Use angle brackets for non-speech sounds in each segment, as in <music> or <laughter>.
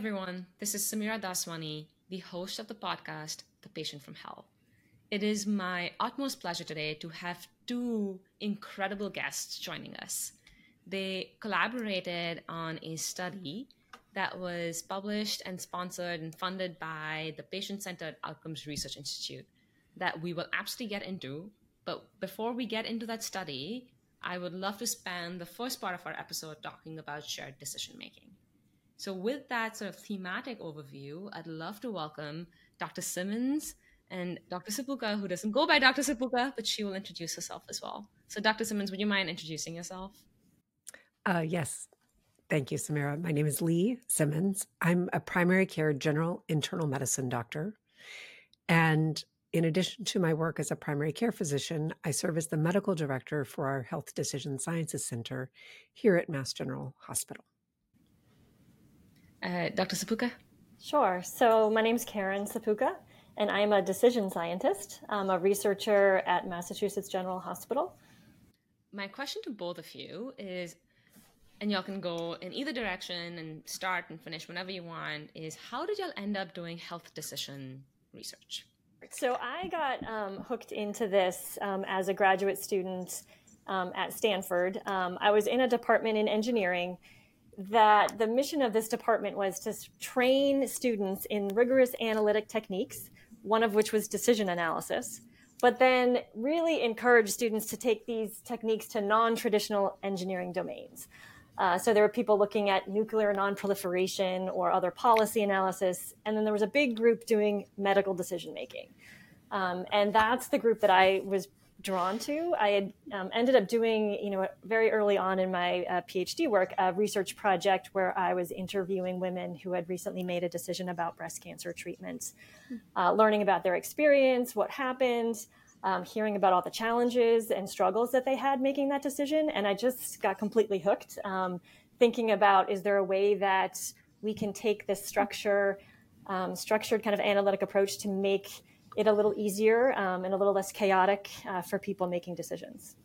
Everyone. This is Samira Daswani, the host of the podcast, The Patient from Hell. It is my utmost pleasure today to have two incredible guests joining us. They collaborated on a study that was published and sponsored and funded by the Patient Centered Outcomes Research Institute that we will absolutely get into. But before we get into that study, I would love to spend the first part of our episode talking about shared decision making. So, with that sort of thematic overview, I'd love to welcome Dr. Simmons and Dr. Sepucha, who doesn't go by Dr. Sepucha, but she will introduce herself as well. So, Dr. Simmons, would you mind introducing yourself? Uh, yes. Thank you, Samira. My name is Leigh Simmons. I'm a primary care general internal medicine doctor. And in addition to my work as a primary care physician, I serve as the medical director for our Health Decision Sciences Center here at Mass General Hospital. Uh, Dr. Sepucha? Sure. So my name is Karen Sepucha, and I'm a decision scientist. I'm a researcher at Massachusetts General Hospital. My question to both of you is, and y'all can go in either direction and start and finish whenever you want, is how did y'all end up doing health decision research? So I got um, hooked into this um, as a graduate student um, at Stanford. Um, I was in a department in engineering that the mission of this department was to train students in rigorous analytic techniques, one of which was decision analysis, but then really encourage students to take these techniques to non traditional engineering domains. Uh, so there were people looking at nuclear nonproliferation or other policy analysis, and then there was a big group doing medical decision making. Um, and that's the group that I was drawn to. I had um, ended up doing, you know, very early on in my uh, PhD work, a research project where I was interviewing women who had recently made a decision about breast cancer treatments, uh, learning about their experience, what happened, um, hearing about all the challenges and struggles that they had making that decision. And I just got completely hooked, um, thinking about is there a way that we can take this structure, um, structured kind of analytic approach to make it a little easier um, and a little less chaotic uh, for people making decisions.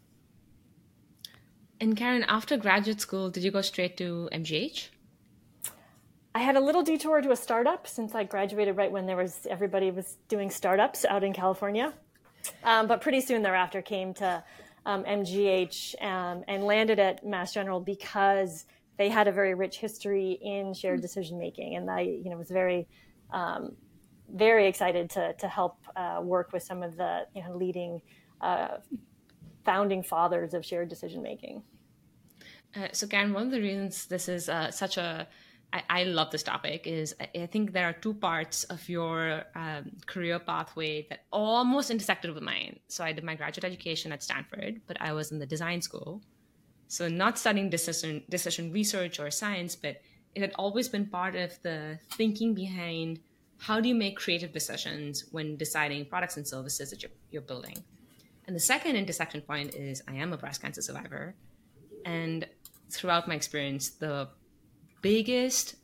And Karen, after graduate school, did you go straight to MGH? I had a little detour to a startup since I graduated right when there was everybody was doing startups out in California. Um, but pretty soon thereafter came to um, MGH um, and landed at Mass General because they had a very rich history in shared decision making, and I, you know, was very um, very excited to, to help uh, work with some of the you know, leading uh, founding fathers of shared decision making. Uh, so, Karen, one of the reasons this is uh, such a I, I, love this topic is I think there are two parts of your um, career pathway that almost intersected with mine. So I did my graduate education at Stanford, but I was in the design school. So not studying decision decision research or science, but it had always been part of the thinking behind how do you make creative decisions when deciding products and services that you're, you're building? And the second intersection point is I am a breast cancer survivor. And throughout my experience, the biggest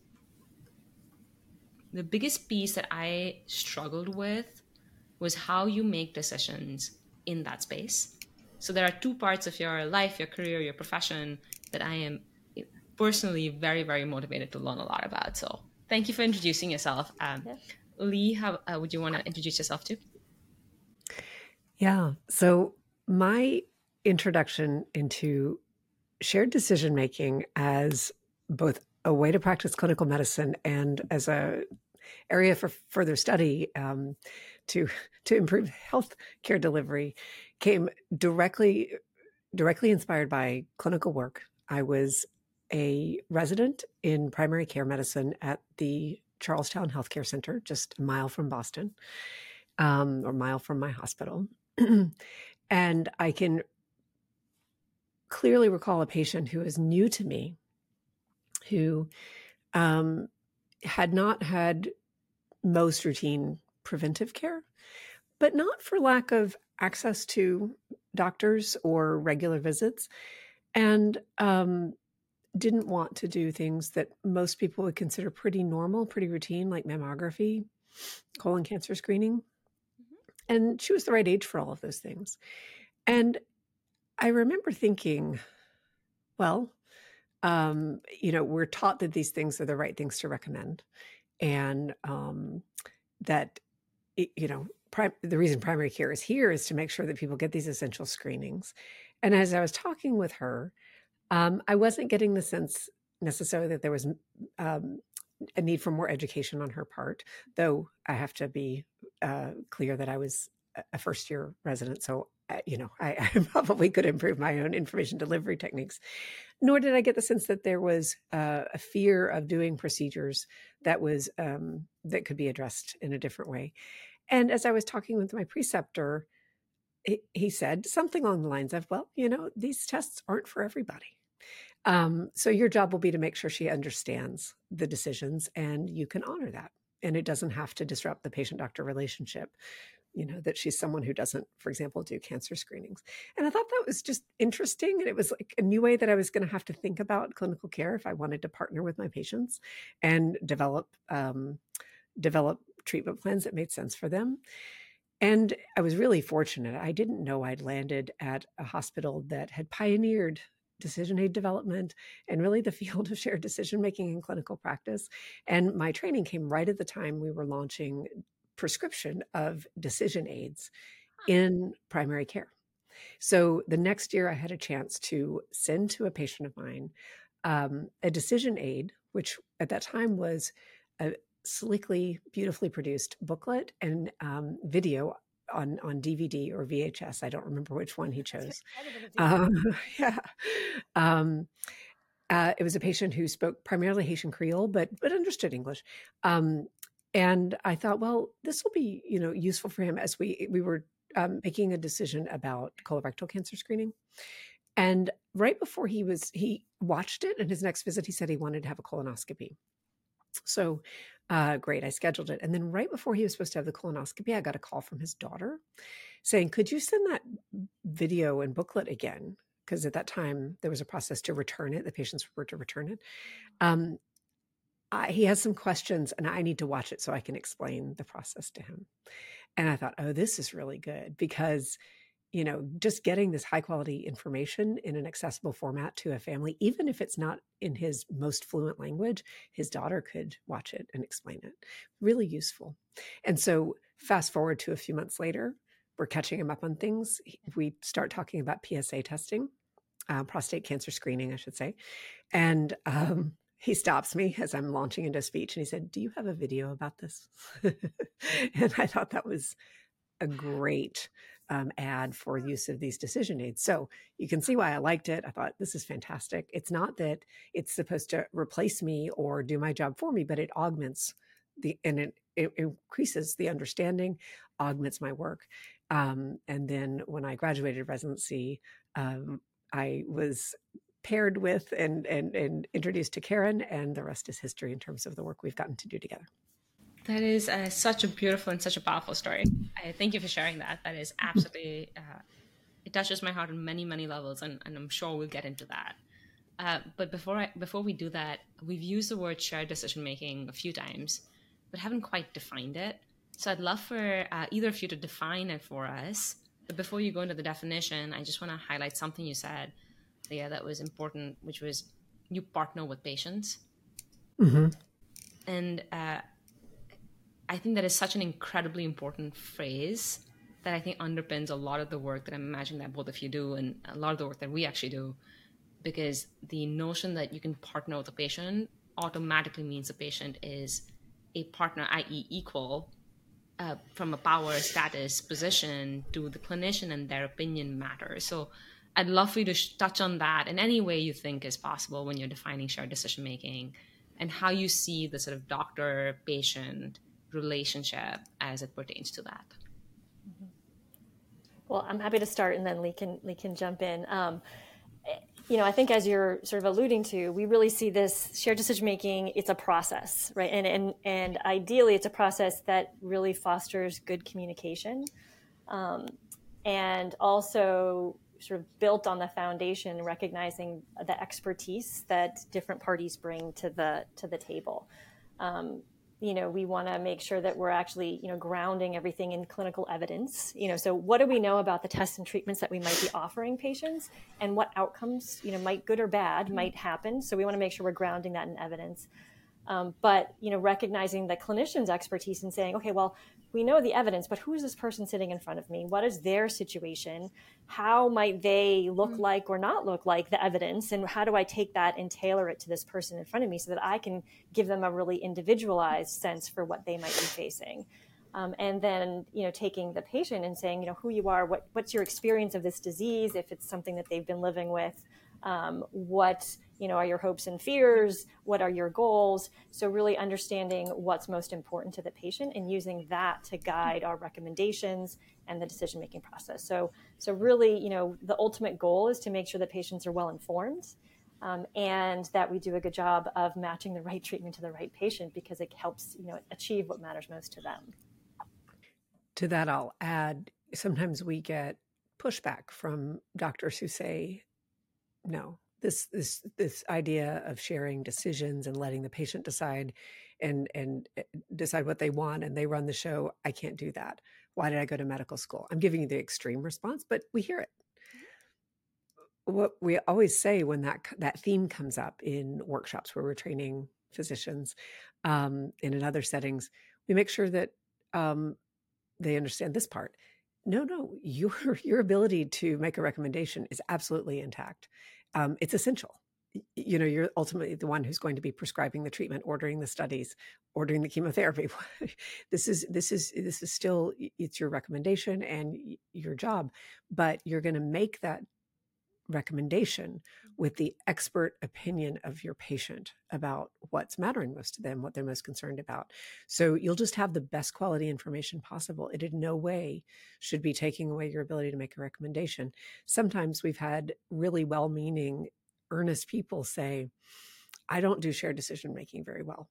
the biggest piece that I struggled with was how you make decisions in that space. So there are two parts of your life, your career, your profession that I am personally very, very motivated to learn a lot about. So thank you for introducing yourself. Um, yeah. Leigh, how uh, would you want to introduce yourself to? Yeah. So my introduction into shared decision making as both a way to practice clinical medicine and as a area for further study um, to to improve health care delivery came directly directly inspired by clinical work. I was a resident in primary care medicine at the Charlestown Healthcare Center, just a mile from Boston, um, or mile from my hospital. <clears throat> and I can clearly recall a patient who is new to me, who um, had not had most routine preventive care, but not for lack of access to doctors or regular visits. And um, didn't want to do things that most people would consider pretty normal, pretty routine, like mammography, colon cancer screening. Mm-hmm. And she was the right age for all of those things. And I remember thinking, well, um, you know, we're taught that these things are the right things to recommend, and um, that you know, prim- the reason primary care is here is to make sure that people get these essential screenings. And as I was talking with her, um, I wasn't getting the sense necessarily that there was um, a need for more education on her part, though I have to be uh, clear that I was a first year resident. So, uh, you know, I, <laughs> I, probably could improve my own information delivery techniques. Nor did I get the sense that there was uh, a fear of doing procedures that was um, that could be addressed in a different way. And as I was talking with my preceptor, he, he said something along the lines of, "Well, you know, these tests aren't for everybody." Um, so your job will be to make sure she understands the decisions and you can honor that. And it doesn't have to disrupt the patient doctor relationship, you know, that she's someone who doesn't, for example, do cancer screenings. And I thought that was just interesting. And it was like a new way that I was going to have to think about clinical care if I wanted to partner with my patients and develop, um, develop treatment plans that made sense for them. And I was really fortunate. I didn't know I'd landed at a hospital that had pioneered decision aid development and really the <laughs> field of shared decision making in clinical practice. And my training came right at the time we were launching prescription of decision aids in primary care. So the next year, I had a chance to send to a patient of mine um, a decision aid, which at that time was a sleekly, beautifully produced booklet and um, video on on DVD or VHS. I don't remember which one he <laughs> chose. Um, <laughs> yeah. Um, uh, it was a patient who spoke primarily Haitian Creole, but but understood English. Um, and I thought, well, this will be you know useful for him as we we were um, making a decision about colorectal cancer screening. And right before he was he watched it, and his next visit, he said he wanted to have a colonoscopy. So uh, great, I scheduled it. And then right before he was supposed to have the colonoscopy, I got a call from his daughter saying, Could you send that video and booklet again? Because at that time, there was a process to return it. The patients were to return it. Um, I, he has some questions, and I need to watch it so I can explain the process to him. And I thought, oh, this is really good because you know, just getting this high quality information in an accessible format to a family, even if it's not in his most fluent language, his daughter could watch it and explain it. Really useful. And so, fast forward to a few months later, we're catching him up on things. We start talking about PSA testing, uh, prostate cancer screening, I should say. And um, he stops me as I'm launching into speech and he said, Do you have a video about this? <laughs> and I thought that was a great um, ad for use of these decision aids. So you can see why I liked it. I thought this is fantastic. It's not that it's supposed to replace me or do my job for me, but it augments the and it, it increases the understanding, augments my work. Um, and then when I graduated residency, um, I was paired with and, and and introduced to Karen, and the rest is history in terms of the work we've gotten to do together. That is uh, such a beautiful and such a powerful story. I thank you for sharing that. That is absolutely, uh, it touches my heart on many, many levels, and, and I'm sure we'll get into that. Uh, but before I, before we do that, we've used the word shared decision making a few times, but haven't quite defined it. So I'd love for uh, either of you to define it for us. But before you go into the definition, I just want to highlight something you said, yeah, that was important, which was you partner with patients. Mm-hmm. And uh, I think that is such an incredibly important phrase that I think underpins a lot of the work that I'm imagining that both of you do and a lot of the work that we actually do. Because the notion that you can partner with a patient automatically means the patient is a partner, i.e., equal uh, from a power, status, position to the clinician, and their opinion matters. So I'd love for you to sh- touch on that in any way you think is possible when you're defining shared decision making and how you see the sort of doctor patient relationship as it pertains to that. Mm-hmm. Well, I'm happy to start, and then Leigh can Leigh can jump in. Um, you know, I think as you're sort of alluding to, we really see this shared decision making. It's a process, right? And and and ideally, it's a process that really fosters good communication, um, and also sort of built on the foundation, recognizing the expertise that different parties bring to the to the table. Um, you know we want to make sure that we're actually you know grounding everything in clinical evidence you know so what do we know about the tests and treatments that we might be offering patients and what outcomes you know might good or bad mm-hmm. might happen so we want to make sure we're grounding that in evidence um, but you know recognizing the clinician's expertise and saying okay well we know the evidence, but who is this person sitting in front of me? What is their situation? How might they look mm-hmm. like or not look like the evidence? And how do I take that and tailor it to this person in front of me so that I can give them a really individualized sense for what they might be facing? Um, and then, you know, taking the patient and saying, you know, who you are, what, what's your experience of this disease, if it's something that they've been living with, um, what you know are your hopes and fears? What are your goals? So really understanding what's most important to the patient and using that to guide our recommendations and the decision making process. So so really you know the ultimate goal is to make sure that patients are well informed um, and that we do a good job of matching the right treatment to the right patient because it helps you know achieve what matters most to them. To that i'll add sometimes we get pushback from doctors who say no this this this idea of sharing decisions and letting the patient decide and and eh, decide what they want and they run the show i can't do that. Why did i go to medical school? I'm giving you the extreme response but we hear it. What we always say when that that theme comes up in workshops where we're training physicians um, and in other settings we make sure that um, they understand this part. No no your <laughs> your ability to make a recommendation is absolutely intact um, it's essential. You know you're ultimately the one who's going to be prescribing the treatment ordering the studies ordering the chemotherapy. <laughs> This is this is this is still it's your recommendation and your job but you're going to make that recommendation mm-hmm. with the expert opinion of your patient about what's mattering most to them, what they're most concerned about. So you'll just have the best quality information possible. It in no way should be taking away your ability to make a recommendation. Sometimes we've had really well meaning, earnest people say, I don't do shared decision making very well.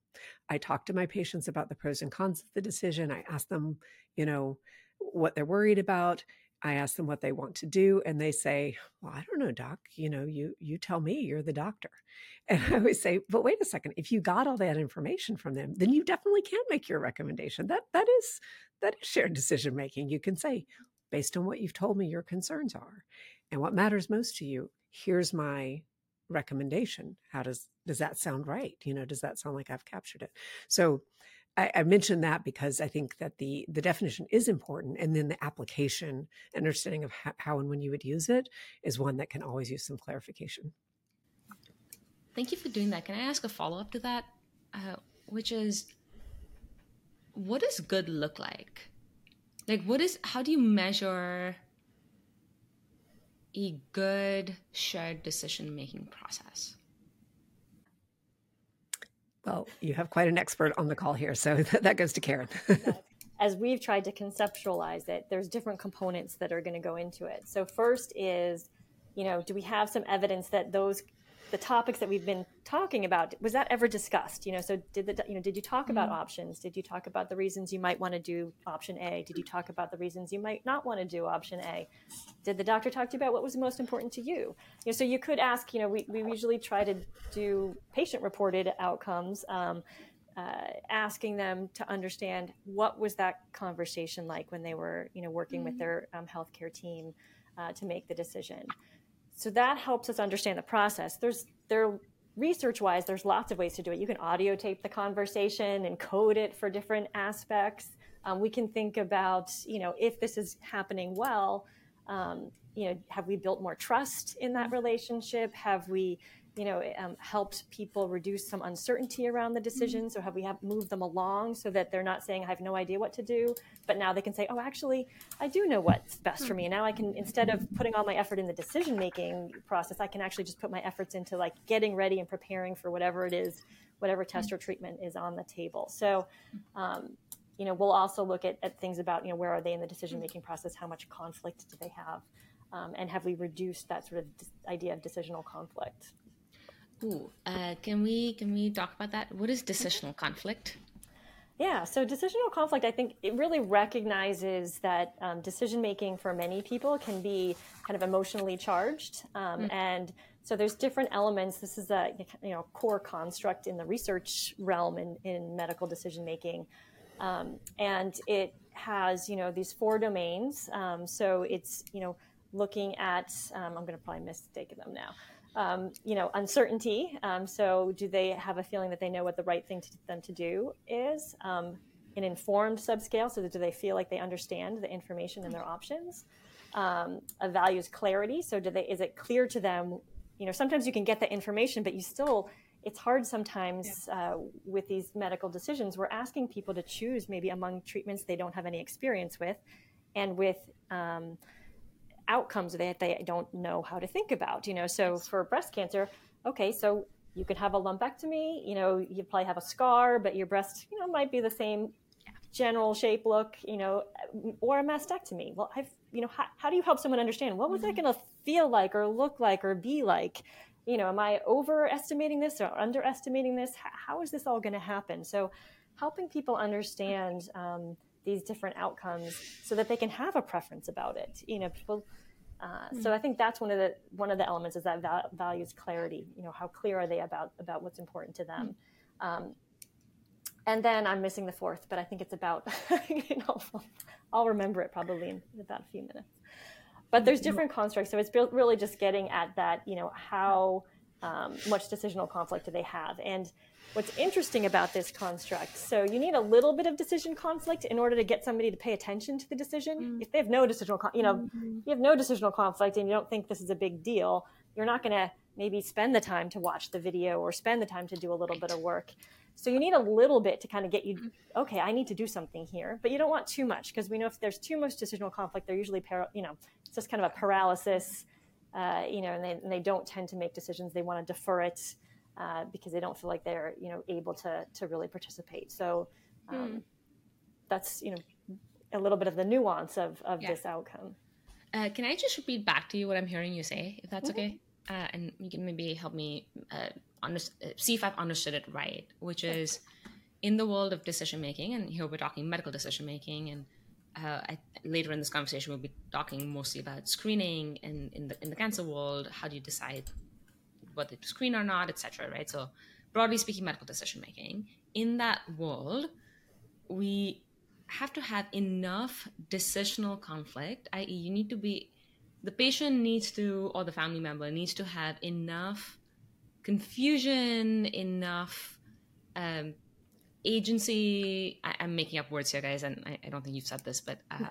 I talk to my patients about the pros and cons of the decision. I ask them, you know, what they're worried about I ask them what they want to do and they say, "Well, I don't know, doc. You know, you you tell me, you're the doctor." <laughs> And I always say, "But wait a second. If you got all that information from them, then you definitely can make your recommendation. That that is that is shared decision making. You can say, based on what you've told me your concerns are and what matters most to you, here's my recommendation. How does does that sound right? You know, does that sound like I've captured it?" So I, I mentioned that because I think that the the definition is important, and then the application, understanding of how, how and when you would use it, is one that can always use some clarification. Thank you for doing that. Can I ask a follow up to that, uh, which is, what does good look like? Like, what is? How do you measure a good shared decision making process? Well, you have quite an expert on the call here, so <laughs> that goes to Karen. As we've tried to conceptualize it, there's different components that are going to go into it. So first is, you know, do we have some evidence that those the topics that we've been talking about was that ever discussed? You know so did the you know did you talk mm-hmm. about options? Did you talk about the reasons you might want to do option a? Did you talk about the reasons you might not want to do option a? Did the doctor talk to you about what was most important to you? You know so you could ask you know we, we usually try to do patient reported outcomes um, uh, asking them to understand what was that conversation like when they were you know working mm-hmm. with their um, healthcare team uh, to make the decision so that helps us understand the process. There's there research wise, there's lots of ways to do it. You can audio tape the conversation and code it for different aspects. Um, we can think about, you know, if this is happening well, um, you know, have we built more trust in that relationship? Have we you know, um, helped people reduce some uncertainty around the decision. Mm-hmm. So have we have moved them along so that they're not saying I have no idea what to do, but now they can say, oh, actually, I do know what's best for me. And now I can instead of putting all my effort in the decision making process, I can actually just put my efforts into like getting ready and preparing for whatever it is, whatever test mm-hmm. or treatment is on the table. So. Um, you know, we'll also look at, at things about, you know, where are they in the decision making process? How much conflict do they have? Um, and have we reduced that sort of idea of decisional conflict? Ooh, uh, can we can we talk about that? What is decisional conflict? Yeah, so decisional conflict, I think it really recognizes that um, decision making for many people can be kind of emotionally charged, um, mm-hmm. and So there's different elements. This is a you know core construct in the research realm in, in medical decision making, um, and it has you know these four domains. Um, so it's you know looking at um, I'm going to probably mistake them now. Um, you know uncertainty. Um, so do they have a feeling that they know what the right thing to them to do is? Um, an informed subscale. So do they feel like they understand the information and their options? Um, a values clarity. So do they is it clear to them you know sometimes you can get the information but you still it's hard sometimes yeah. uh, with these medical decisions we're asking people to choose maybe among treatments they don't have any experience with and with um, outcomes that they don't know how to think about you know? So for breast cancer okay so you could have a lumpectomy you know you probably have a scar but your breast you know might be the same general shape look you know or a mastectomy. Well i've you know how, how do you help someone understand what was mm-hmm. that going to feel like or look like or be like? You know am i overestimating this or underestimating this? How is this all going to happen? So helping people understand um, these different outcomes so that they can have a preference about it you know people uh, mm-hmm. so I think that's one of the one of the elements is that val- values clarity. You know, how clear are they about about what's important to them? Mm-hmm. Um, and then I'm missing the fourth, but I think it's about, <laughs> you know, I'll remember it probably in about a few minutes. But there's different constructs, so it's really just getting at that, you know, how um, much decisional conflict do they have? And what's interesting about this construct, so you need a little bit of decision conflict in order to get somebody to pay attention to the decision. Mm-hmm. If they have no decisional, you know, mm-hmm. you have no decisional conflict and you don't think this is a big deal, you're not going to maybe spend the time to watch the video or spend the time to do a little right. bit of work. So you need a little bit to kind of get you, mm-hmm. okay, I need to do something here, but you don't want too much because we know if there's too much decisional conflict, they're usually, para- you know, it's just kind of a paralysis, uh, you know, and they, and they don't tend to make decisions. They want to defer it uh, because they don't feel like they're, you know, able to, to really participate. So um, mm. that's, you know, a little bit of the nuance of, of yeah. this outcome. Uh, can I just repeat back to you what I'm hearing you say, if that's mm-hmm. okay? Uh, and you can maybe help me uh, under, see if I've understood it right, which is in the world of decision making, and here we're talking medical decision making, and uh, I, later in this conversation we'll be talking mostly about screening and in the in the cancer world. How do you decide whether to screen or not, etc. Right. So broadly speaking, medical decision making in that world, we have to have enough decisional conflict, i.e., you need to be the patient needs to or the family member needs to have enough confusion, enough um, agency. I, am making up words here, guys, and I, I, don't think you've said this, but uh,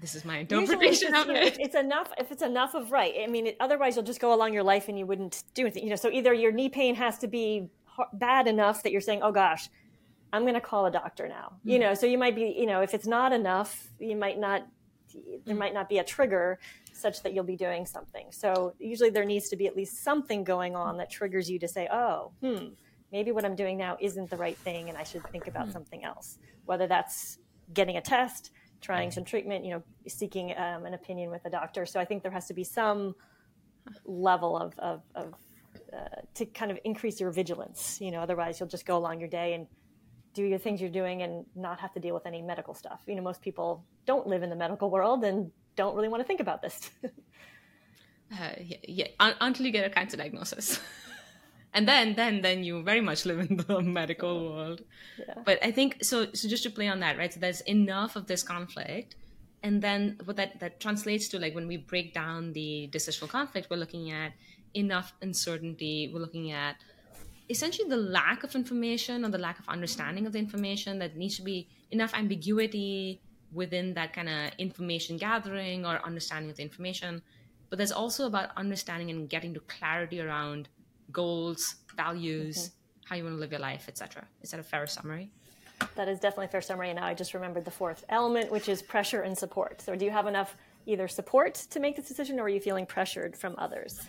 this is my interpretation of it. It's enough if it's enough of right. I mean, it, otherwise you'll just go along your life and you wouldn't do anything. You know, so either your knee pain has to be bad enough that you're saying, "Oh gosh, I'm going to call a doctor now." Mm-hmm. You know, so you might be, you know, if it's not enough, you might not. There might not be a trigger such that you'll be doing something. So usually there needs to be at least something going on that triggers you to say, oh, hmm, maybe what I'm doing now isn't the right thing and I should think about hmm. something else. Whether that's getting a test, trying some treatment, you know, seeking um, an opinion with a doctor. So I think there has to be some level of, of, of uh, to kind of increase your vigilance. You know, otherwise you'll just go along your day and do your things you're doing and not have to deal with any medical stuff. You know, most people don't live in the medical world and don't really want to think about this. <laughs> uh, yeah, yeah. Un- until you get a cancer diagnosis. <laughs> and then then then you very much live in the <laughs> medical world. Yeah. but i think so so just to play on that right so there's enough of this conflict. And then what that that translates to like when we break down the decisional conflict we're looking at enough uncertainty. We're looking at essentially the lack of information or the lack of understanding of the information that needs to be enough ambiguity within that kind of information gathering or understanding of the information. But there's also about understanding and getting to clarity around goals values mm-hmm. how you want to live your life etc is that a fair summary that is definitely a fair summary and now i just remembered the fourth element which is pressure and support so do you have enough either support to make this decision or are you feeling pressured from others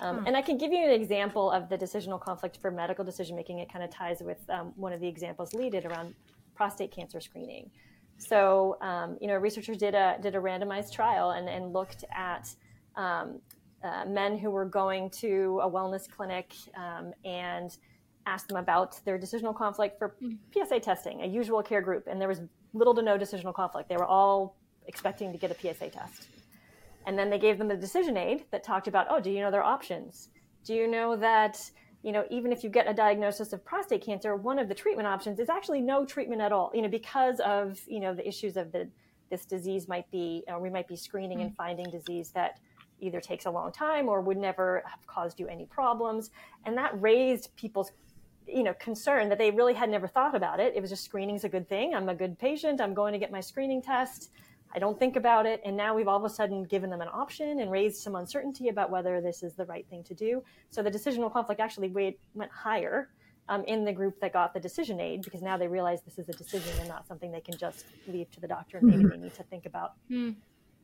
um, hmm. and I can give you an example of the decisional conflict for medical decision making. It kind of ties with um, one of the examples Leigh did around prostate cancer screening. So, um, you know, researchers did a did a randomized trial and, and looked at um, uh, men who were going to a wellness clinic um, and asked them about their decisional conflict for hmm. PSA testing, a usual care group, and there was little to no decisional conflict. They were all expecting to get a PSA test. And then they gave them a decision aid that talked about, oh, do you know their options? Do you know that you know even if you get a diagnosis of prostate cancer, one of the treatment options is actually no treatment at all. You know because of you know the issues of the this disease might be or we might be screening and finding disease that either takes a long time or would never have caused you any problems. And that raised people's you know concern that they really had never thought about it. It was just screening's a good thing. I'm a good patient. I'm going to get my screening test. I don't think about it. And now we've all of a sudden given them an option and raised some uncertainty about whether this is the right thing to do. So the decisional conflict actually went higher um, in the group that got the decision aid because now they realize this is a decision and not something they can just leave to the doctor. And maybe mm-hmm. they need to think about mm.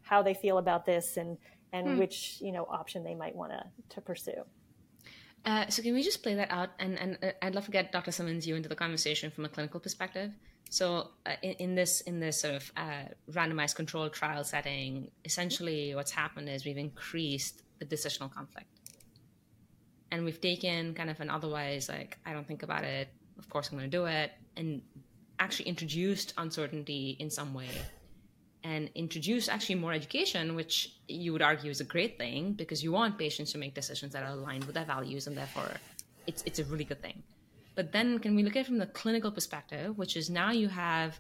how they feel about this and and hmm. which you know option they might want to to pursue. Uh, so can we just play that out? And and uh, I'd love to get Dr. Simmons you into the conversation from a clinical perspective. So uh, in, in, this in this sort of uh, randomized controlled trial setting, essentially what's happened is we've increased the decisional conflict, and we've taken kind of an otherwise like I don't think about it. Of course, I'm going to do it, and actually introduced uncertainty in some way and introduce actually more education, which you would argue is a great thing because you want patients to make decisions that are aligned with their values, and therefore it's it's a really good thing. But then, can we look at it from the clinical perspective, which is now you have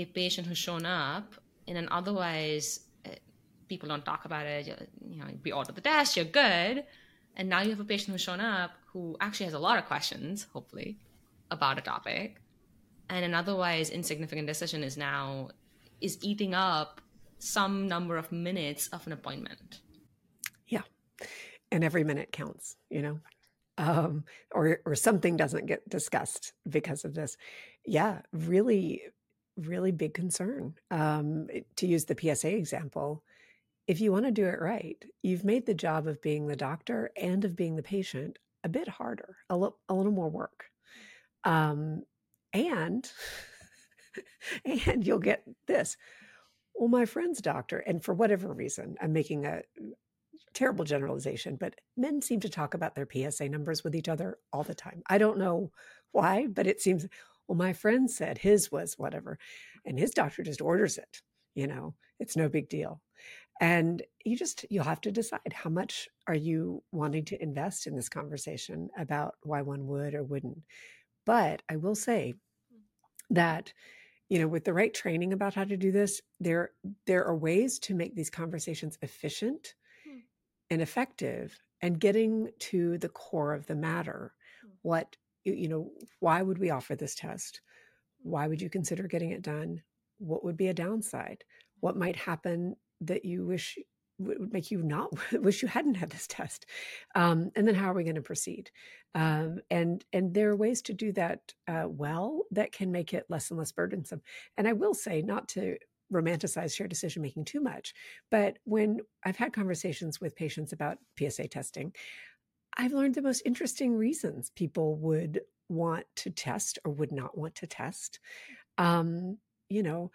a patient who's shown up in an otherwise uh, people don't talk about it. You know, we order the test, you're good, and now you have a patient who's shown up who actually has a lot of questions, hopefully, about a topic, and an otherwise insignificant decision is now is eating up some number of minutes of an appointment. Yeah. And every minute counts, you know, um, or, or something doesn't get discussed because of this. Yeah. Really, really big concern. Um, to use the PSA example, if you want to do it right, you've made the job of being the doctor and of being the patient a bit harder, a, little, a little more work. Um, and <laughs> and you'll get this. Well, my friend's doctor, and for whatever reason, I'm making a terrible generalization, but men seem to talk about their PSA numbers with each other all the time. I don't know why, but it seems, well, my friend said his was whatever, and his doctor just orders it. You know, it's no big deal. And you just, you'll have to decide how much are you wanting to invest in this conversation about why one would or wouldn't. But I will say hmm. that you know with the right training about how to do this there there are ways to make these conversations efficient hmm. and effective and getting to the core of the matter. Hmm. what you know why would we offer this test? Why would you consider getting it done? What would be a downside? What might happen that you wish would make you not <laughs> wish you hadn't had this test. Um, and then how are we going to proceed? Um, and and there are ways to do that uh, well that can make it less and less burdensome. And i will say not to romanticize shared decision making too much but when i've had conversations with patients about psa testing i've learned the most interesting reasons people would want to test or would not want to test. Um, you know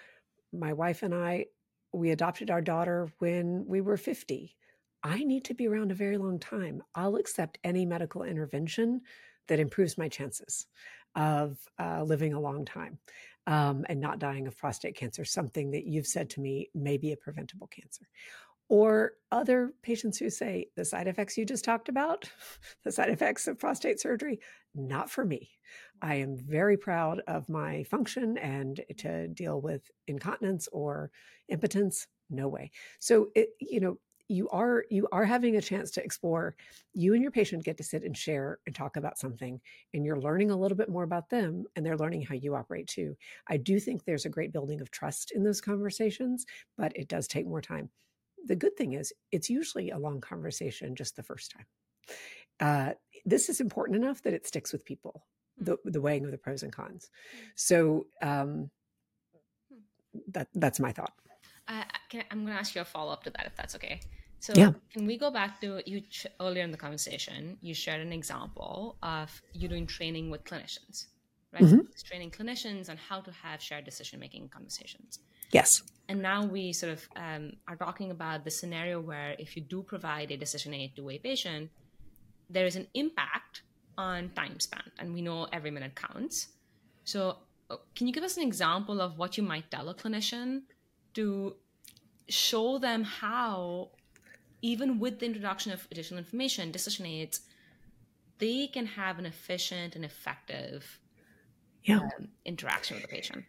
my wife and i we adopted our daughter when we were 50. I need to be around a very long time. I'll accept any medical intervention that improves my chances of uh, living a long time um, and not dying of prostate cancer, something that you've said to me may be a preventable cancer. Or other patients who say, the side effects you just talked about, <laughs> the side effects of prostate surgery, not for me. I am very proud of my function and to deal with incontinence or impotence, no way. So, it, you know, you are you are having a chance to explore. You and your patient get to sit and share and talk about something and you're learning a little bit more about them and they're learning how you operate too. I do think there's a great building of trust in those conversations but it does take more time. The good thing is it's usually a long conversation just the first time. Uh, this is important enough that it sticks with people the, the weighing of the pros and cons. So um, that that's my thought. Uh, can, I'm going to ask you a follow up to that, if that's okay. So yeah. can we go back to you ch- earlier in the conversation? You shared an example of you doing training with clinicians, right? Mm-hmm. Training clinicians on how to have shared decision making conversations. Yes. And now we sort of um, are talking about the scenario where if you do provide a decision aid to a patient, there is an impact on time span, and we know every minute counts. So, uh, can you give us an example of what you might tell a clinician to show them how even with the introduction of additional information, decision aids, they can have an efficient and effective yeah. um, interaction with the patient.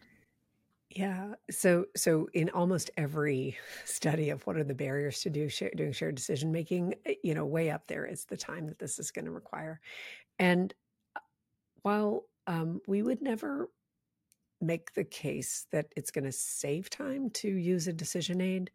Yeah. So, so in almost every <laughs> study of what are the barriers to do share, doing shared decision making, eh, you know, way up there is the time that this is going to require. And uh, while um, we would never make the case that it's going to save time to use a decision aid,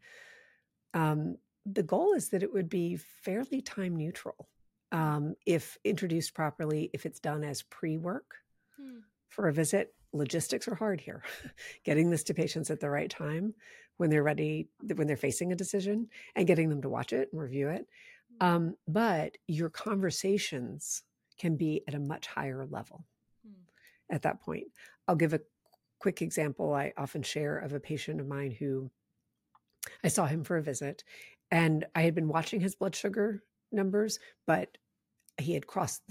um, the goal is that it would be fairly time neutral um, if introduced properly, if it's done as pre work hmm. for a visit. Logistics are hard here. <laughs> getting this to patients at the right time when they're ready, when they're facing a decision, and getting them to watch it and review it. Hmm. Um, but your conversations can be at a much higher level hmm. at that point. I'll give a quick example I often share of a patient of mine who I saw him for a visit and I had been watching his blood sugar numbers, but he had crossed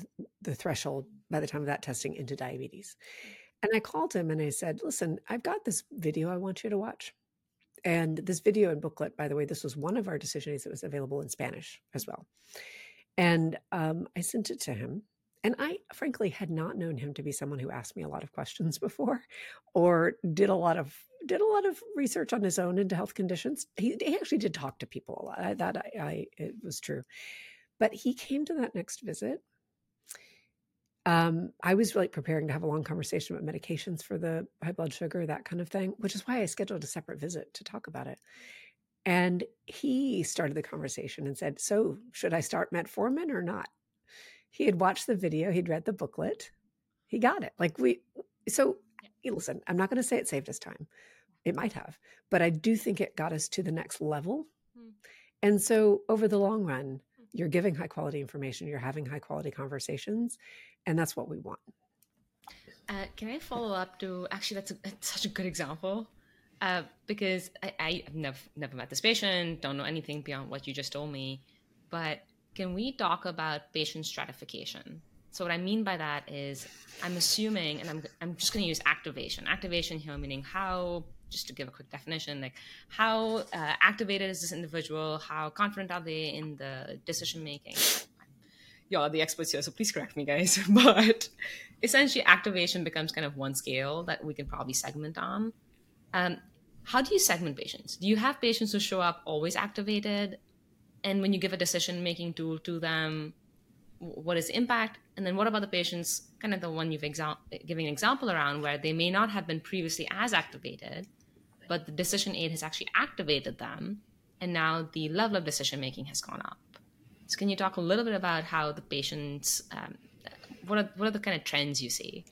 the threshold by the time of that testing into diabetes. And I called him and I said, Listen, I've got this video I want you to watch. And this video and booklet, by the way, this was one of our decision aids that was available in Spanish as well. And um, I sent it to him. And I frankly had not known him to be someone who asked me a lot of questions <laughs> before or did a lot of did a lot of research on his own into health conditions. He, he actually did talk to people a lot. I, that I, I, it was true. But he came to that next visit. Um, I was like preparing to have a long conversation about medications for the high blood sugar, that kind of thing, which is why I scheduled a separate visit to talk about it. And he started the conversation and said, So, should I start metformin or not? He had watched the video, he'd read the booklet, he got it. Like, we, so listen, I'm not going to say it saved us time. It might have, but I do think it got us to the next level. Mm. And so over the long run, hmm. you're giving high quality information, you're having high quality conversations, and that's what we want. Uh, can I follow up to actually, that's, a, that's such a good example. Uh, because I, I've never, never met this patient, don't know anything beyond what you just told me. But can we talk about patient stratification? So what I mean by that is I'm assuming, and I'm, I'm just going to use activation. Activation here meaning how, just to give a quick definition, like how uh, activated is this individual? How confident are they in the decision making? Y'all are the experts here, so please correct me, guys. <laughs> but essentially, activation becomes kind of one scale that we can probably segment on. Um, how do you segment patients? Do you have patients who show up always activated? And when you give a decision making tool to them, what is the impact and then what about the patients kind of the one you've exa- giving an example around where they may not have been previously as activated but the decision aid has actually activated them and now the level of decision making has gone up so can you talk a little bit about how the patients um, what are what are the kind of trends you see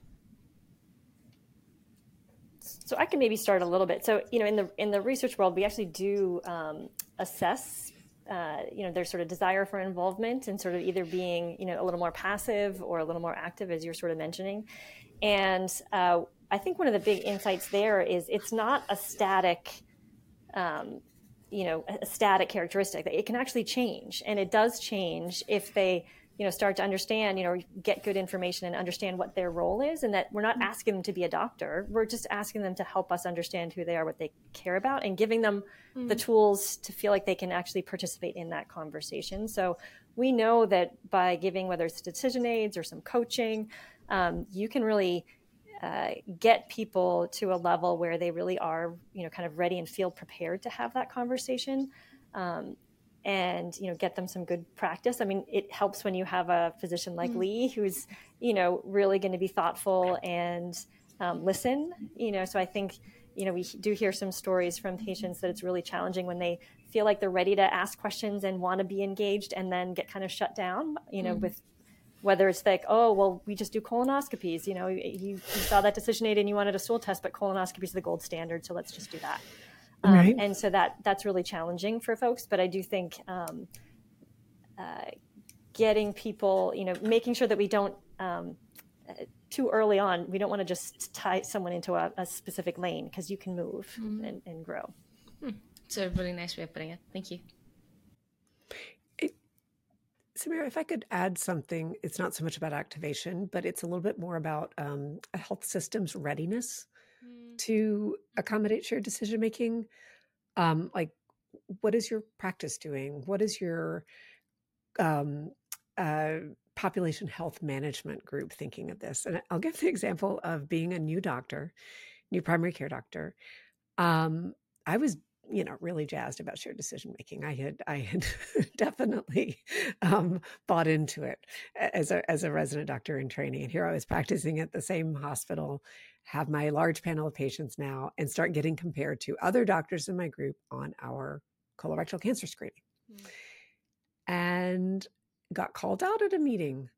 so I can maybe start a little bit. So you know, in the in the research world, we actually do um, assess uh, you know, their sort of desire for involvement and sort of either being, you know, a little more passive or a little more active, as you're sort of mentioning. And uh, I think one of the big insights there is it's not a static, um, you know, a static characteristic. It can actually change, and it does change if they you know start to understand you know get good information and understand what their role is and that we're not mm-hmm. asking them to be a doctor we're just asking them to help us understand who they are what they care about and giving them mm-hmm. the tools to feel like they can actually participate in that conversation so we know that by giving whether it's decision aids or some coaching um, you can really uh, get people to a level where they really are you know kind of ready and feel prepared to have that conversation um, and you know get them some good practice i mean it helps when you have a physician like mm-hmm. Leigh who's you know really going to be thoughtful and um, listen you know so i think you know we do hear some stories from patients that it's really challenging when they feel like they're ready to ask questions and want to be engaged and then get kind of shut down you know mm-hmm. with whether it's like oh well we just do colonoscopies you know you, you saw that decision aid and you wanted a stool test but colonoscopies are the gold standard so let's just do that um, right. And so that that's really challenging for folks. But I do think um, uh, getting people, you know, making sure that we don't um, too early on, we don't want to just tie someone into a, a specific lane because you can move mm-hmm. and, and, grow. Hmm. It's a really nice way of putting it. Thank you. Samira, if I could add something, it's not so much about activation, but it's a little bit more about um, a health system's readiness to accommodate shared decision making. Um, like what is your practice doing? What is your um, uh, population health management group thinking of this? And I'll give the example of being a new doctor, new primary care doctor. Um, I was you know really jazzed about shared decision making i had i had <laughs> definitely um, bought into it as a as a resident doctor in training and here i was practicing at the same hospital have my large panel of patients now and start getting compared to other doctors in my group on our colorectal cancer screening mm. and got called out at a meeting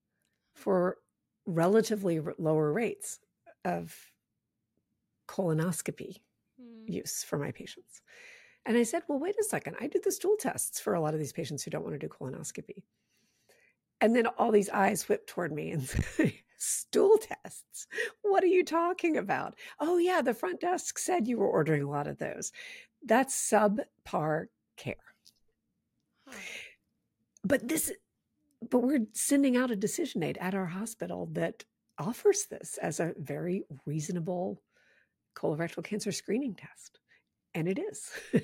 for relatively lower rates of colonoscopy mm. use for my patients and I said, well, wait a second. I did the stool tests for a lot of these patients who don't want to do colonoscopy. And then all these eyes whipped toward me and <laughs> say, stool tests? What are you talking about? Oh, yeah, the front desk said you were ordering a lot of those. That's subpar care. Huh. But this, but we're sending out a decision aid at our hospital that offers this as a very reasonable colorectal cancer screening test and it is. <laughs>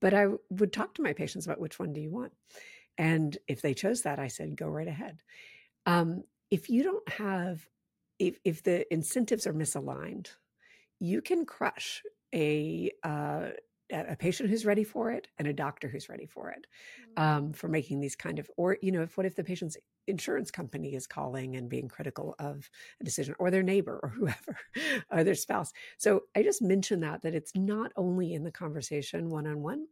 but I would talk to my patients about which one do you want. And if they chose that, I said, go right ahead. Um, if you don't have, if, if the incentives are misaligned, you can crush a uh, a patient who's ready for it and a doctor who's ready for it mm. um, for making these kind of or you know if what if the patient's insurance company is calling and being critical of a decision or their neighbor or <laughs> whoever or their spouse so i just mentioned that that it's not only in the conversation one-on-one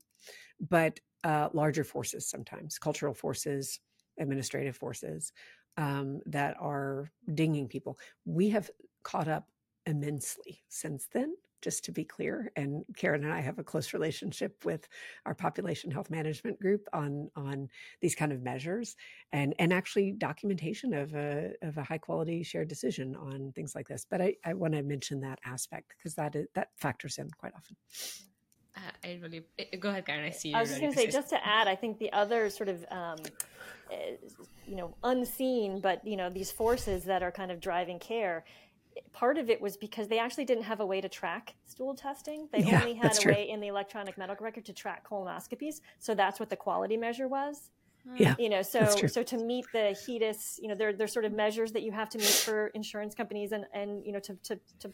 but uh, larger forces sometimes cultural forces administrative forces um, that are dinging people we have caught up immensely since then just to be clear. And Karen and I have a close relationship with our population health management group on on these kind of measures and and actually documentation of a of a high quality shared decision on things like this. But I, I want to mention that aspect because that is, that factors in quite often. Uh, I really eh, go ahead, Karen. I see. I was just going to say, just to add, I think the other sort of, um, eh, you know, unseen, but you know, these forces that are kind of driving care part of it was because they actually didn't have a way to track stool testing. They yeah, only had a true. way in the electronic medical record to track colonoscopies. So that's what the quality measure was. Hmm. Yeah, you know, so so to meet the HEDIS, you know, there there's sort of measures that you have to meet for insurance companies and and you know to to to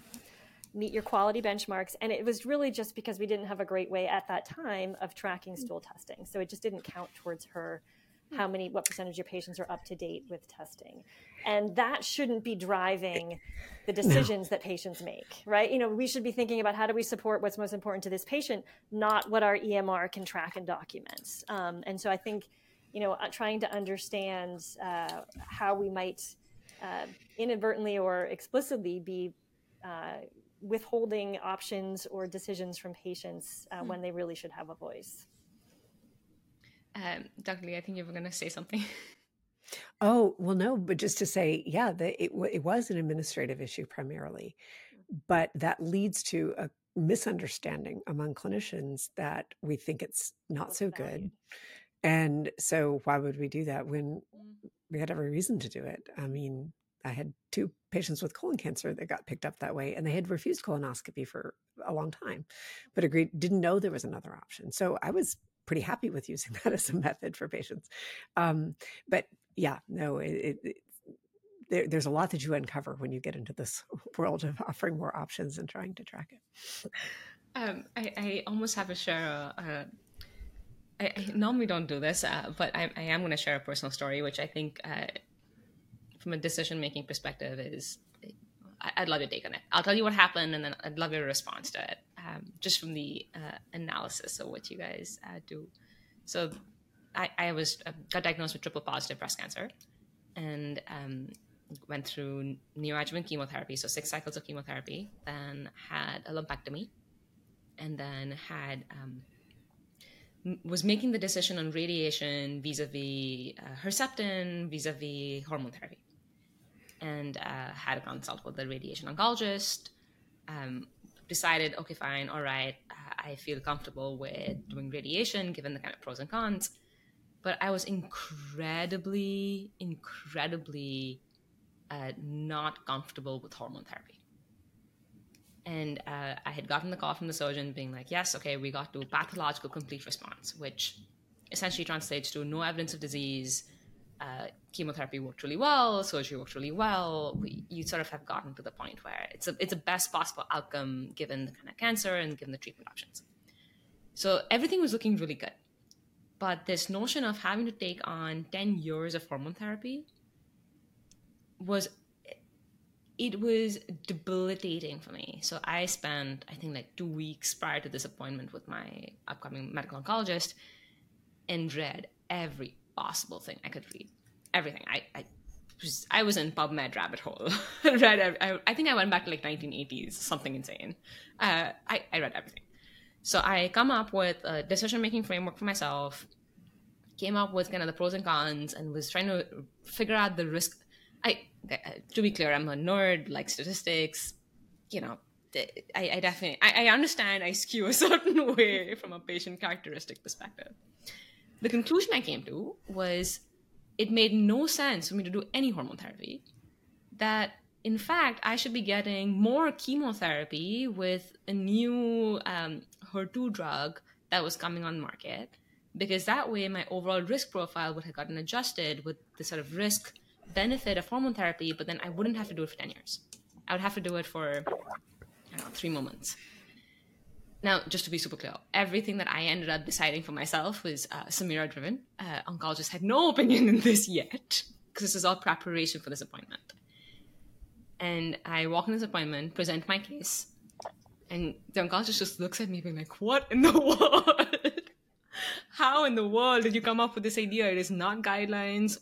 meet your quality benchmarks. And it was really just because we didn't have a great way at that time of tracking hmm. stool testing, so it just didn't count towards her how many what percentage of your patients are up to date with testing and that shouldn't be driving the decisions no. that patients make right you know we should be thinking about how do we support what's most important to this patient not what our emr can track and document um, and so i think you know uh, trying to understand uh, how we might uh, inadvertently or explicitly be uh, withholding options or decisions from patients mm-hmm. when they really should have a voice um, Dr. Leigh, I think you were going to say something. <laughs> Oh, well, no, but just to say, yeah, the, it, it was an administrative issue primarily, but that leads to a misunderstanding among clinicians that we think it's not so good. And so, why would we do that when mm-hmm. we had every reason to do it? I mean, I had two patients with colon cancer that got picked up that way, and they had refused colonoscopy for a long time, but agreed, didn't know there was another option. So I was pretty happy with using <laughs> that as a method for patients. Um, but yeah, no, it, it, there, there's a lot that you uncover when you get into this <laughs> world of offering more options and trying to track it. Um, I, I, almost have to share a, a I, normally don't do this, uh, but I, I am going to share a personal story, which I think, uh, from a decision making perspective, is I'd love your take on it. I'll tell you what happened, and then I'd love your response to it, um, just from the uh, analysis of what you guys uh, do. So, I, I was uh, got diagnosed with triple positive breast cancer, and um, went through neoadjuvant chemotherapy, so six cycles of chemotherapy. Then had a lumpectomy, and then had um, was making the decision on radiation vis-a-vis uh, Herceptin, vis-a-vis hormone therapy and uh, had a consult with the radiation oncologist. Um, decided, okay, fine, all right, I feel comfortable with doing radiation given the kind of pros and cons. But I was incredibly, incredibly uh, not comfortable with hormone therapy. And uh, I had gotten the call from the surgeon being like, yes, okay, we got to pathological complete response, which essentially translates to no evidence of disease. Uh, chemotherapy worked really well, surgery worked really well. We, you sort of have gotten to the point where it's a it's a best possible outcome given the kind of cancer and given the treatment options. So everything was looking really good, but this notion of having to take on ten years of hormone therapy was it was debilitating for me. So I spent I think like two weeks prior to this appointment with my upcoming medical oncologist and read every possible thing I could read. Everything. I, I was I was in PubMed rabbit hole. <laughs> read. I, I, think I went back to like 1980s, something insane. Uh, I, I read everything. So I come up with a decision making framework for myself. Came up with kind of the pros and cons, and was trying to figure out the risk. I to be clear, I'm a nerd, like statistics. You know, I, I definitely I, I understand I skew a <laughs> certain way from a patient characteristic perspective the conclusion I came to was it made no sense for me to do any hormone therapy. That in fact, I should be getting more chemotherapy with a new um, HER2 drug that was coming on the market, because that way my overall risk profile would have gotten adjusted with the sort of risk benefit of hormone therapy, but then I wouldn't have to do it for 10 years. I would have to do it for know, three more months. Now, just to be super clear, everything that I ended up deciding for myself was uh, Samira driven. Uh, oncologist had no opinion in this yet, because this is all preparation for this appointment. And I walk in this appointment, present my case, and the oncologist just looks at me being like, What in the <laughs> world? How in the world did you come up with this idea? It is not guidelines.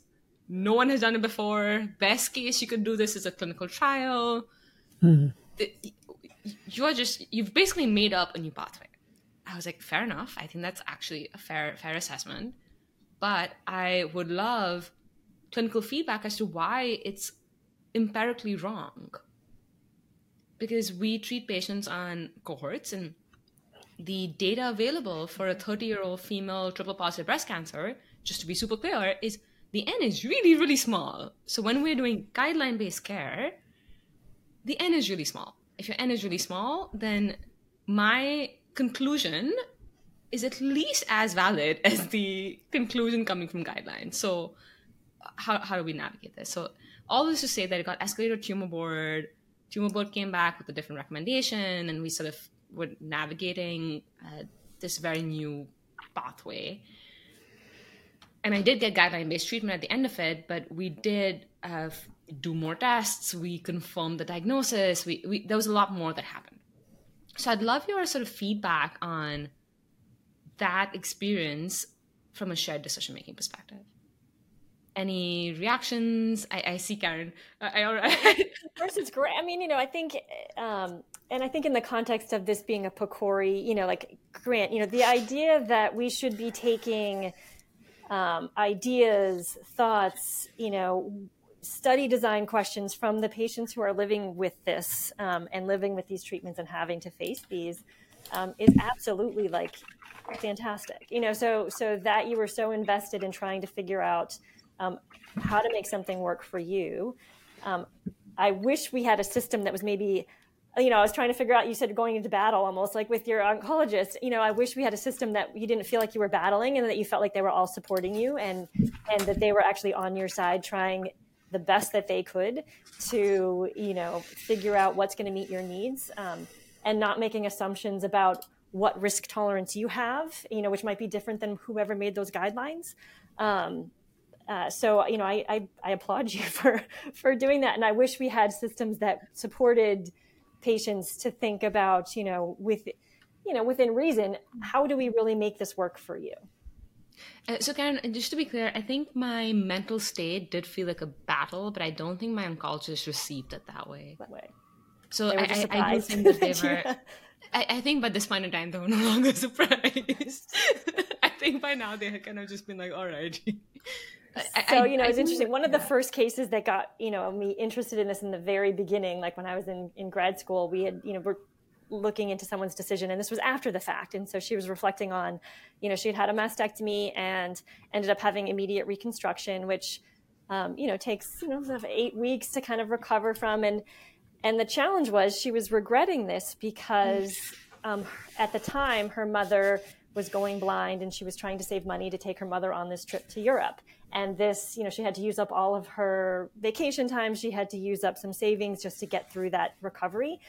No one has done it before. Best case you could do this is a clinical trial. Mm-hmm. The, you're just you've basically made up a new pathway. I was like, fair enough. I think that's actually a fair fair assessment. But I would love clinical feedback as to why it's empirically wrong. Because we treat patients on cohorts and the data available for a 30 year old female triple positive breast cancer, just to be super clear, is the N is really, really small. So when we're doing guideline based care, the N is really small if your n is really small, then my conclusion is at least as valid <laughs> as the conclusion coming from guidelines. So how, how do we navigate this? So all this to say that it got escalated to tumor board. Tumor board came back with a different recommendation, and we sort of were navigating uh, this very new pathway. And I did get guideline based treatment at the end of it, but we did uh, do more tests, we confirm the diagnosis. We, we there was a lot more that happened. So I'd love your sort of feedback on that experience from a shared decision making perspective. Any reactions? I, I see Karen. I, First, <laughs> it's great. I mean, you know, I think, um, and I think in the context of this being a PCORI, you know, like Grant, you know, the idea that we should be taking um, ideas, thoughts, you know, study design questions from the patients who are living with this um, and living with these treatments and having to face these um, is absolutely like fantastic. You know so so that you were so invested in trying to figure out um, how to make something work for you um, i wish we had a system that was maybe you know i was trying to figure out you said going into battle almost like with your oncologist. You know i wish we had a system that you didn't feel like you were battling and that you felt like they were all supporting you and and that they were actually on your side trying the best that they could to you know figure out what's going to meet your needs um, and not making assumptions about what risk tolerance you have you know which might be different than whoever made those guidelines. Um, uh, so you know I, I, I applaud you <laughs> for for doing that and i wish we had systems that supported patients to think about you know with you know within reason how do we really make this work for you uh, so, Karen, just to be clear, I think my mental state did feel like a battle, but I don't think my oncologist received it that way. That way. So I, I, I, do think that they <laughs> were. I, I, think by this point in time, they were no longer <laughs> surprised. <laughs> I think by now they had kind of just been like, all right. so you know it's interesting one of the first cases that got you know me interested in this in the very beginning like when i was in, in grad school we had you know we're looking into someone's decision and this was after the fact and so she was reflecting on you know she had had a mastectomy and ended up having immediate reconstruction which um, you know takes you know eight weeks to kind of recover from and And the challenge was she was regretting this because um, at the time her mother was going blind and she was trying to save money to take her mother on this trip to Europe. And this, you know, she had to use up all of her vacation time. She had to use up some savings just to get through that recovery.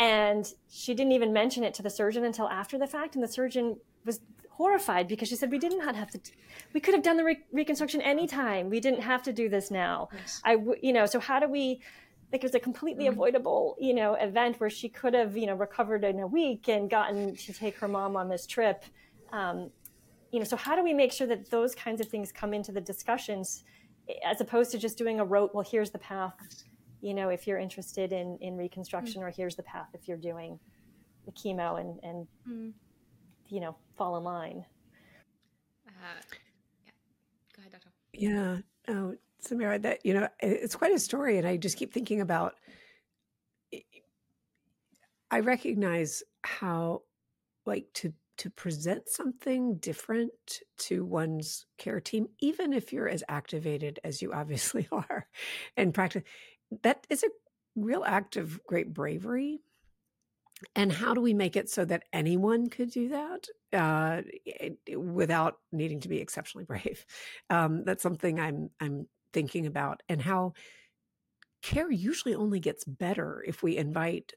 And she didn't even mention it to the surgeon until after the fact. And the surgeon was horrified because she said, We did not have to, we could have done the re- reconstruction anytime. We didn't have to do this now. Yes. I, you know, so how do we, like it was a completely mm-hmm. avoidable, you know, event where she could have, you know, recovered in a week and gotten to take her mom on this trip. Um, you know, so how do we make sure that those kinds of things come into the discussions as opposed to just doing a rote, well, here's the path you know, if you're interested in, in reconstruction, mm. or here's the path if you're doing the chemo and, and mm. you know, fall in line. Uh, yeah. Go ahead, Doctor. Yeah. Oh, Samira, that, you know, it's quite a story. And I just keep thinking about, I recognize how, like, to to present something different to one's care team, even if you're as activated as you obviously <laughs> are and practice, that is a real act of great bravery. And how do we make it so that anyone could do that uh, without needing to be exceptionally <laughs> brave? Um, that's something I'm I'm thinking about, and how care usually only gets better if we invite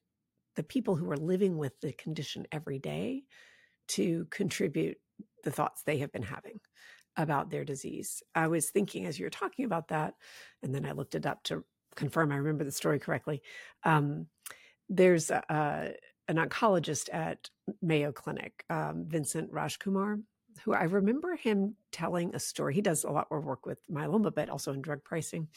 the people who are living with the condition every day to contribute the thoughts they have been having about their disease. I was thinking as you were talking about that, and then I looked it up to confirm I remember the story correctly. Um, there's a, a, an oncologist at Mayo Clinic, um, Vincent Rajkumar, who I remember him telling a story. He does a lot more work with myeloma, but also in drug pricing.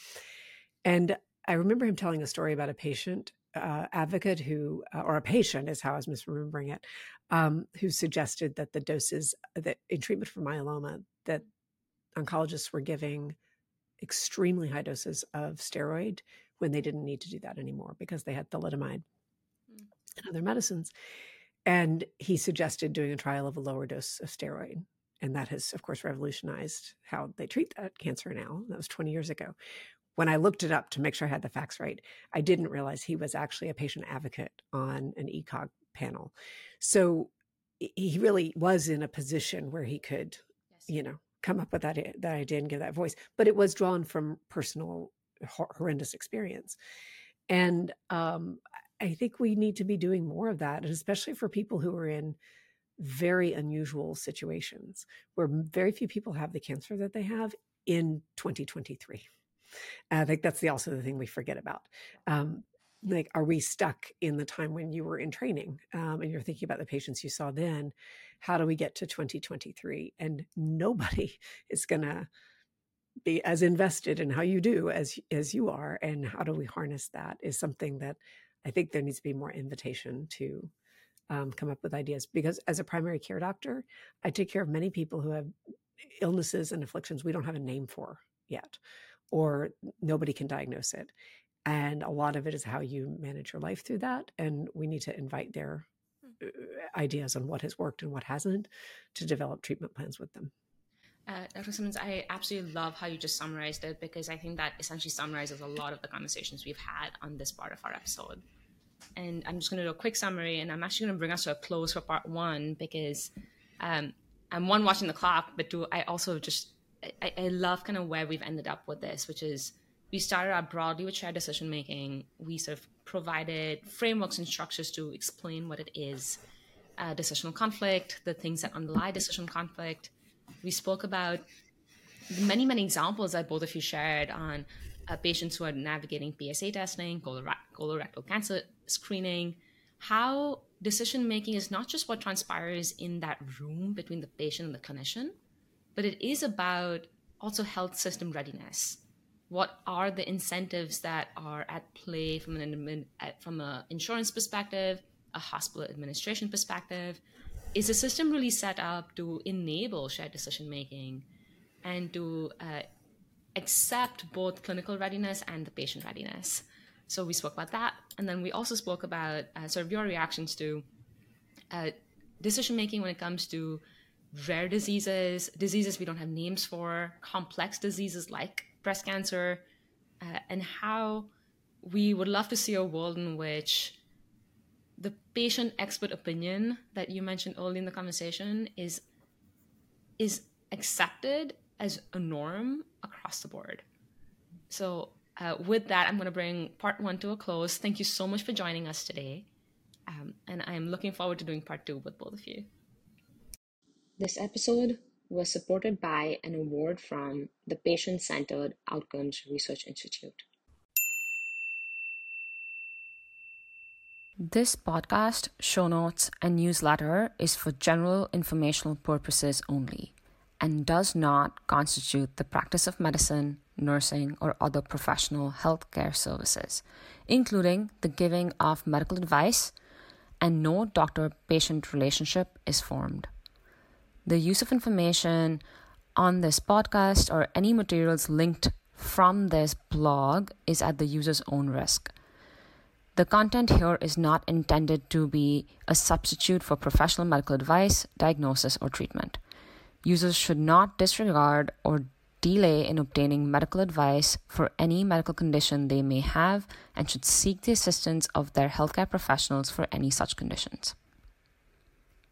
And I remember him telling a story about a patient uh, advocate who, uh, or a patient is how I was misremembering it, um, who suggested that the doses that in treatment for myeloma that oncologists were giving extremely high doses of steroid when they didn't need to do that anymore because they had thalidomide mm. and other medicines. And he suggested doing a trial of a lower dose of steroid. And that has, of course, revolutionized how they treat that cancer now. That was 20 years ago. When I looked it up to make sure I had the facts right, I didn't realize he was actually a patient advocate on an ECOG panel. So he really was in a position where he could, yes. you know, come up with that that idea and give that voice but it was drawn from personal horrendous experience. And um, i think we need to be doing more of that and especially for people who are in very unusual situations where very few people have the cancer that they have in 2023 i think that's the also the thing we forget about. Um, like are we stuck in the time when you were in training um, and you're thinking about the patients you saw then? How do we get to 2023 and nobody <laughs> is going to be as invested in how you do as as you are and how do we harness that is something that i think there needs to be more invitation to um, come up with ideas. Because as a primary care doctor i take care of many people who have illnesses and afflictions we don't have a name for yet or nobody can diagnose it and a lot of it is how you manage your life through that and we need to invite their uh, ideas on what has worked and what hasn't to develop treatment plans with them. Uh, Dr. Simmons, I absolutely love how you just summarized it because I think that essentially summarizes a lot of the conversations we've had on this part of our episode. And I'm just going to do a quick summary, and I'm actually going to bring us to a close for part one because um, I'm one watching the clock, but two, I also just I, I love kind of where we've ended up with this, which is we started out broadly with shared decision making. We sort of provided frameworks and structures to explain what it is uh, decisional conflict, the things that underlie decision conflict. We spoke about many, many examples that both of you shared on uh, patients who are navigating PSA testing, colorectal cancer screening, how decision making is not just what transpires in that room between the patient and the clinician, but it is about also health system readiness what are the incentives that are at play from an from an insurance perspective, a hospital administration perspective? Is the system really set up to enable shared decision making and to uh, accept both clinical readiness and the patient readiness? So we spoke about that, and then we also spoke about uh, sort of your reactions to uh, decision making when it comes to rare diseases, diseases we don't have names for, complex diseases like breast cancer, uh, and how we would love to see a world in which the patient expert opinion that you mentioned early in the conversation is is accepted as a norm across the board. So, uh, with that, I'm going to bring part one to a close. Thank you so much for joining us today. Um, and I'm looking forward to doing part two with both of you. This episode was supported by an award from the Patient Centered Outcomes Research Institute. This podcast, show notes, and newsletter is for general informational purposes only and does not constitute the practice of medicine, nursing, or other professional healthcare services, including the giving of medical advice, and no doctor patient relationship is formed. The use of information on this podcast or any materials linked from this blog is at the user's own risk. The content here is not intended to be a substitute for professional medical advice, diagnosis, or treatment. Users should not disregard or delay in obtaining medical advice for any medical condition they may have and should seek the assistance of their healthcare professionals for any such conditions.